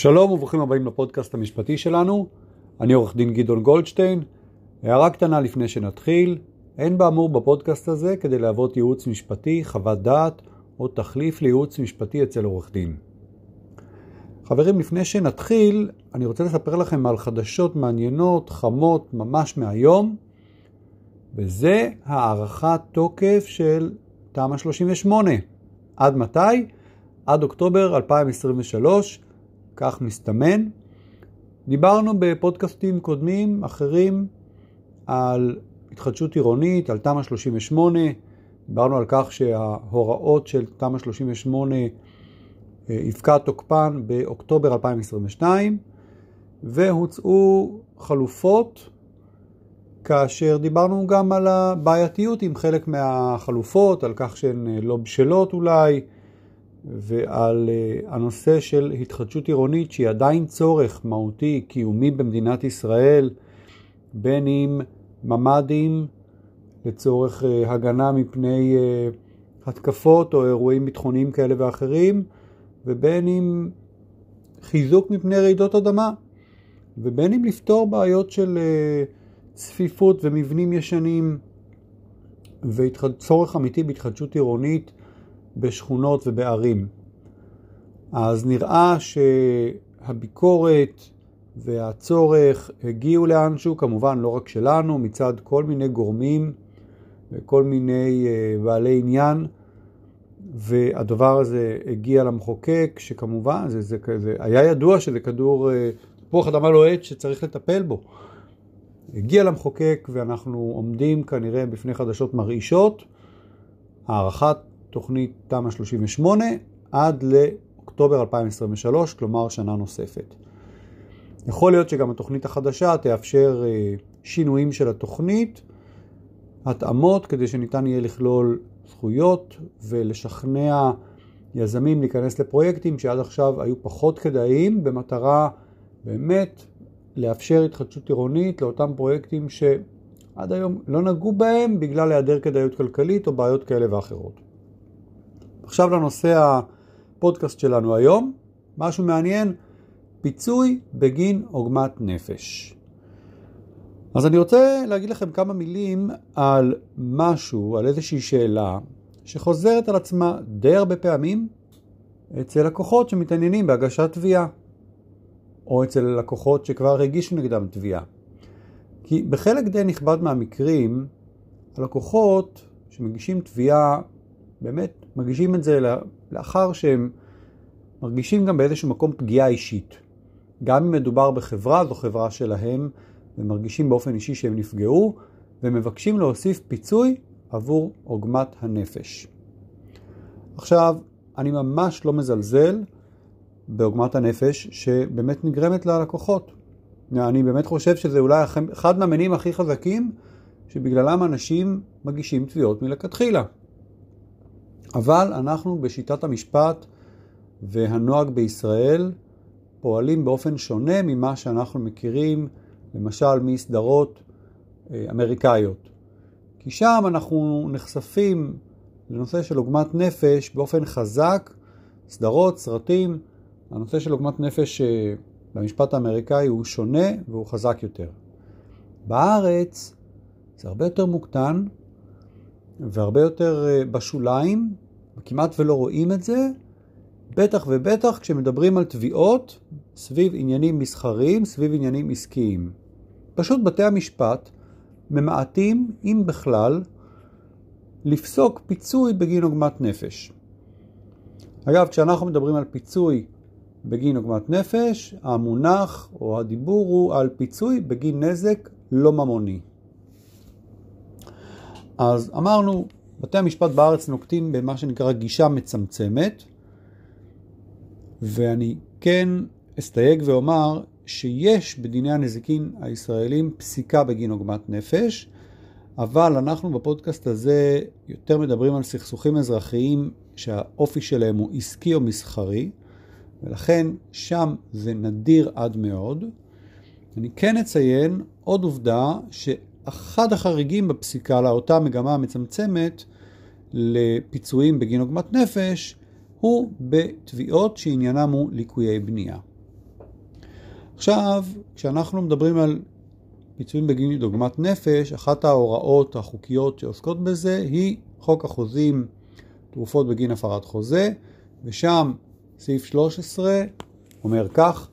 שלום וברוכים הבאים לפודקאסט המשפטי שלנו. אני עורך דין גדעון גולדשטיין. הערה קטנה לפני שנתחיל, אין באמור בפודקאסט הזה כדי להוות ייעוץ משפטי, חוות דעת או תחליף לייעוץ משפטי אצל עורך דין. חברים, לפני שנתחיל, אני רוצה לספר לכם על חדשות מעניינות, חמות, ממש מהיום, וזה הארכת תוקף של תמ"א 38. עד מתי? עד אוקטובר 2023. כך מסתמן. דיברנו בפודקאסטים קודמים אחרים על התחדשות עירונית, על תמ"א 38, דיברנו על כך שההוראות של תמ"א 38 אה, יפקע תוקפן באוקטובר 2022 והוצאו חלופות כאשר דיברנו גם על הבעייתיות עם חלק מהחלופות, על כך שהן אה, לא בשלות אולי, ועל אה, הנושא של התחדשות עירונית שהיא עדיין צורך מהותי, קיומי במדינת ישראל, בין אם ממ"דים לצורך אה, הגנה מפני אה, התקפות או אירועים ביטחוניים כאלה ואחרים, ובין אם חיזוק מפני רעידות אדמה, ובין אם לפתור בעיות של צפיפות ומבנים ישנים וצורך אמיתי בהתחדשות עירונית בשכונות ובערים. אז נראה שהביקורת והצורך הגיעו לאנשהו, כמובן לא רק שלנו, מצד כל מיני גורמים וכל מיני אה, בעלי עניין, והדבר הזה הגיע למחוקק, שכמובן זה, זה, זה היה ידוע שזה כדור, אה, תפוח אדמה לוהט שצריך לטפל בו. הגיע למחוקק ואנחנו עומדים כנראה בפני חדשות מרעישות, הארכת תוכנית תמ"א 38 עד לאוקטובר 2023, כלומר שנה נוספת. יכול להיות שגם התוכנית החדשה תאפשר אה, שינויים של התוכנית, התאמות כדי שניתן יהיה לכלול זכויות ולשכנע יזמים להיכנס לפרויקטים שעד עכשיו היו פחות כדאיים במטרה באמת לאפשר התחדשות עירונית לאותם פרויקטים שעד היום לא נגעו בהם בגלל היעדר כדאיות כלכלית או בעיות כאלה ואחרות. עכשיו לנושא הפודקאסט שלנו היום, משהו מעניין, פיצוי בגין עוגמת נפש. אז אני רוצה להגיד לכם כמה מילים על משהו, על איזושהי שאלה שחוזרת על עצמה די הרבה פעמים אצל לקוחות שמתעניינים בהגשת תביעה, או אצל לקוחות שכבר הגישו נגדם תביעה. כי בחלק די נכבד מהמקרים, הלקוחות שמגישים תביעה באמת מרגישים את זה לאחר שהם מרגישים גם באיזשהו מקום פגיעה אישית. גם אם מדובר בחברה, זו חברה שלהם, ומרגישים באופן אישי שהם נפגעו, ומבקשים להוסיף פיצוי עבור עוגמת הנפש. עכשיו, אני ממש לא מזלזל בעוגמת הנפש שבאמת נגרמת ללקוחות. אני באמת חושב שזה אולי אחד מהמניעים הכי חזקים שבגללם אנשים מגישים תביעות מלכתחילה. אבל אנחנו בשיטת המשפט והנוהג בישראל פועלים באופן שונה ממה שאנחנו מכירים, למשל מסדרות אה, אמריקאיות. כי שם אנחנו נחשפים לנושא של עוגמת נפש באופן חזק, סדרות, סרטים. הנושא של עוגמת נפש אה, במשפט האמריקאי הוא שונה והוא חזק יותר. בארץ זה הרבה יותר מוקטן, והרבה יותר אה, בשוליים, כמעט ולא רואים את זה, בטח ובטח כשמדברים על תביעות סביב עניינים מסחריים, סביב עניינים עסקיים. פשוט בתי המשפט ממעטים, אם בכלל, לפסוק פיצוי בגין עוגמת נפש. אגב, כשאנחנו מדברים על פיצוי בגין עוגמת נפש, המונח או הדיבור הוא על פיצוי בגין נזק לא ממוני. אז אמרנו, בתי המשפט בארץ נוקטים במה שנקרא גישה מצמצמת, ואני כן אסתייג ואומר שיש בדיני הנזיקין הישראלים פסיקה בגין עוגמת נפש, אבל אנחנו בפודקאסט הזה יותר מדברים על סכסוכים אזרחיים שהאופי שלהם הוא עסקי או מסחרי, ולכן שם זה נדיר עד מאוד. אני כן אציין עוד עובדה אחד החריגים בפסיקה לאותה מגמה המצמצמת לפיצויים בגין עוגמת נפש הוא בתביעות שעניינם הוא ליקויי בנייה. עכשיו, כשאנחנו מדברים על פיצויים בגין דוגמת נפש, אחת ההוראות החוקיות שעוסקות בזה היא חוק החוזים תרופות בגין הפרת חוזה, ושם סעיף 13 אומר כך: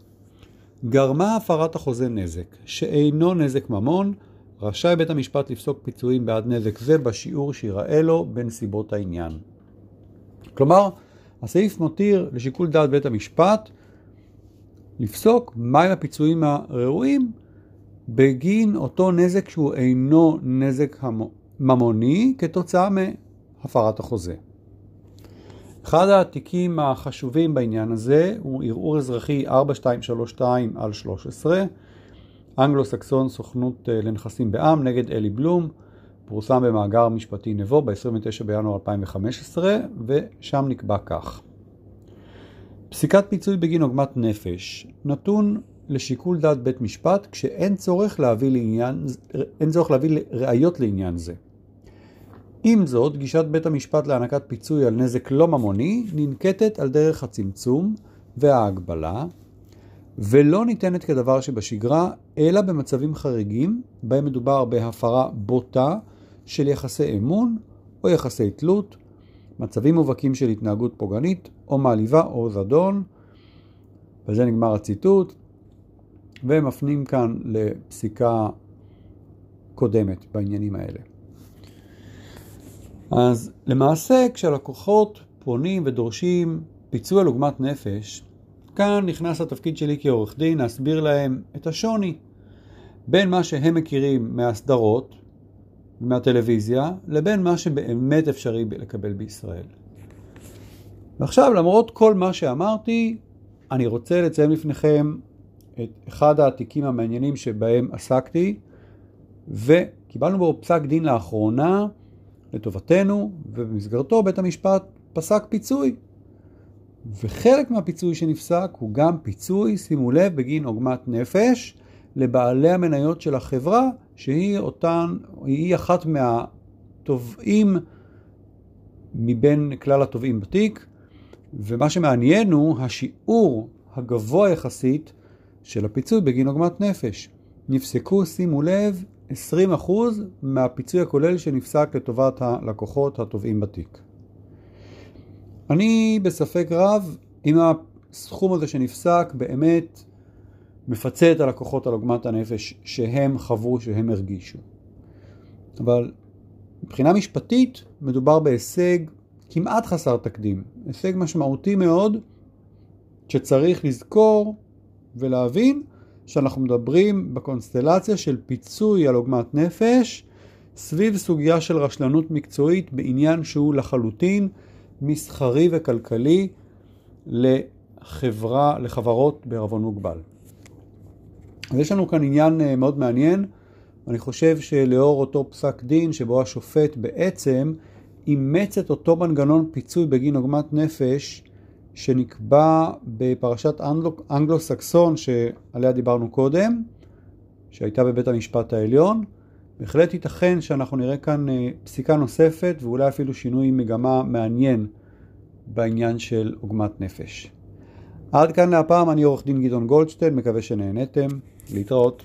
גרמה הפרת החוזה נזק שאינו נזק ממון, רשאי בית המשפט לפסוק פיצויים בעד נזק זה בשיעור שיראה לו בנסיבות העניין. כלומר, הסעיף מותיר לשיקול דעת בית המשפט לפסוק מהם הפיצויים הראויים בגין אותו נזק שהוא אינו נזק ממוני כתוצאה מהפרת החוזה. אחד התיקים החשובים בעניין הזה הוא ערעור אזרחי 4232 על 13, אנגלו-סקסון סוכנות אה, לנכסים בע"מ נגד אלי בלום, פורסם במאגר משפטי נבו ב-29 בינואר 2015, ושם נקבע כך: פסיקת פיצוי בגין עוגמת נפש נתון לשיקול דעת בית משפט כשאין צורך להביא, לעניין, אין צורך להביא ראיות לעניין זה. עם זאת, גישת בית המשפט להענקת פיצוי על נזק לא ממוני ננקטת על דרך הצמצום וההגבלה, ולא ניתנת כדבר שבשגרה, אלא במצבים חריגים, בהם מדובר בהפרה בוטה של יחסי אמון או יחסי תלות, מצבים מובהקים של התנהגות פוגענית או מעליבה או זדון. בזה נגמר הציטוט, ומפנים כאן לפסיקה קודמת בעניינים האלה. אז למעשה כשהלקוחות פונים ודורשים פיצוי על עוגמת נפש, כאן נכנס התפקיד שלי כעורך דין להסביר להם את השוני בין מה שהם מכירים מהסדרות ומהטלוויזיה לבין מה שבאמת אפשרי לקבל בישראל. ועכשיו למרות כל מה שאמרתי, אני רוצה לציין לפניכם את אחד התיקים המעניינים שבהם עסקתי וקיבלנו בו פסק דין לאחרונה לטובתנו, ובמסגרתו בית המשפט פסק פיצוי. וחלק מהפיצוי שנפסק הוא גם פיצוי, שימו לב, בגין עוגמת נפש לבעלי המניות של החברה, שהיא אותן, היא אחת מהתובעים מבין כלל התובעים בתיק, ומה שמעניין הוא השיעור הגבוה יחסית של הפיצוי בגין עוגמת נפש. נפסקו, שימו לב, 20% מהפיצוי הכולל שנפסק לטובת הלקוחות התובעים בתיק. אני בספק רב אם הסכום הזה שנפסק באמת מפצה את הלקוחות על עוגמת הנפש שהם חוו, שהם הרגישו. אבל מבחינה משפטית מדובר בהישג כמעט חסר תקדים, הישג משמעותי מאוד שצריך לזכור ולהבין שאנחנו מדברים בקונסטלציה של פיצוי על עוגמת נפש סביב סוגיה של רשלנות מקצועית בעניין שהוא לחלוטין מסחרי וכלכלי לחברה, לחברות בערבון מוגבל. אז יש לנו כאן עניין אה, מאוד מעניין. אני חושב שלאור אותו פסק דין שבו השופט בעצם אימץ את אותו מנגנון פיצוי בגין עוגמת נפש שנקבע בפרשת אנגלו-סקסון שעליה דיברנו קודם, שהייתה בבית המשפט העליון. בהחלט ייתכן שאנחנו נראה כאן אה, פסיקה נוספת ואולי אפילו שינוי מגמה מעניין בעניין של עוגמת נפש. עד כאן להפעם, אני עורך דין גדעון גולדשטיין, מקווה שנהנתם. להתראות.